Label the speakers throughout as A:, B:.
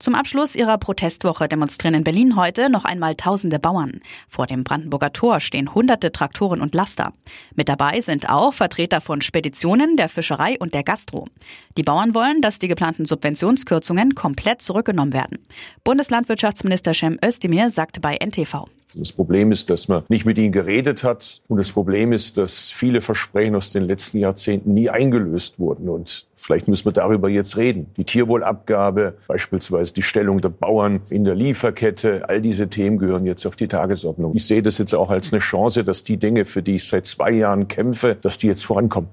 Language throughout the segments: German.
A: Zum Abschluss ihrer Protestwoche demonstrieren in Berlin heute noch einmal tausende Bauern. Vor dem Brandenburger Tor stehen hunderte Traktoren und Laster. Mit dabei sind auch Vertreter von Speditionen, der Fischerei und der Gastro. Die Bauern wollen, dass die geplanten Subventionskürzungen komplett zurückgenommen werden. Bundeslandwirtschaftsminister Cem Özdemir sagt bei NTV.
B: Das Problem ist, dass man nicht mit ihnen geredet hat. Und das Problem ist, dass viele Versprechen aus den letzten Jahrzehnten nie eingelöst wurden. Und vielleicht müssen wir darüber jetzt reden. Die Tierwohlabgabe, beispielsweise die Stellung der Bauern in der Lieferkette, all diese Themen gehören jetzt auf die Tagesordnung. Ich sehe das jetzt auch als eine Chance, dass die Dinge, für die ich seit zwei Jahren kämpfe, dass die jetzt vorankommen.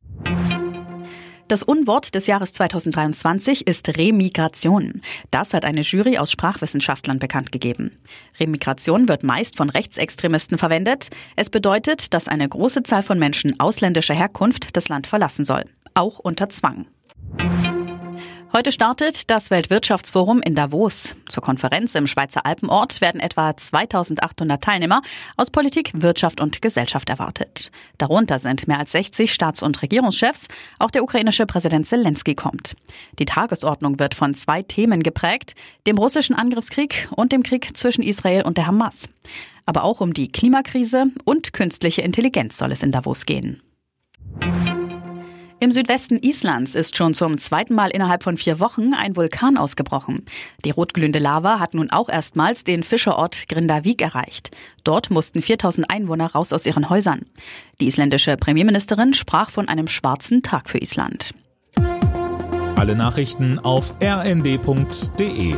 A: Das Unwort des Jahres 2023 ist Remigration. Das hat eine Jury aus Sprachwissenschaftlern bekannt gegeben. Remigration wird meist von Rechtsextremisten verwendet. Es bedeutet, dass eine große Zahl von Menschen ausländischer Herkunft das Land verlassen soll. Auch unter Zwang. Heute startet das Weltwirtschaftsforum in Davos. Zur Konferenz im Schweizer Alpenort werden etwa 2800 Teilnehmer aus Politik, Wirtschaft und Gesellschaft erwartet. Darunter sind mehr als 60 Staats- und Regierungschefs. Auch der ukrainische Präsident Zelensky kommt. Die Tagesordnung wird von zwei Themen geprägt, dem russischen Angriffskrieg und dem Krieg zwischen Israel und der Hamas. Aber auch um die Klimakrise und künstliche Intelligenz soll es in Davos gehen. Im Südwesten Islands ist schon zum zweiten Mal innerhalb von vier Wochen ein Vulkan ausgebrochen. Die rotglühende Lava hat nun auch erstmals den Fischerort Grindavik erreicht. Dort mussten 4000 Einwohner raus aus ihren Häusern. Die isländische Premierministerin sprach von einem schwarzen Tag für Island.
C: Alle Nachrichten auf rnd.de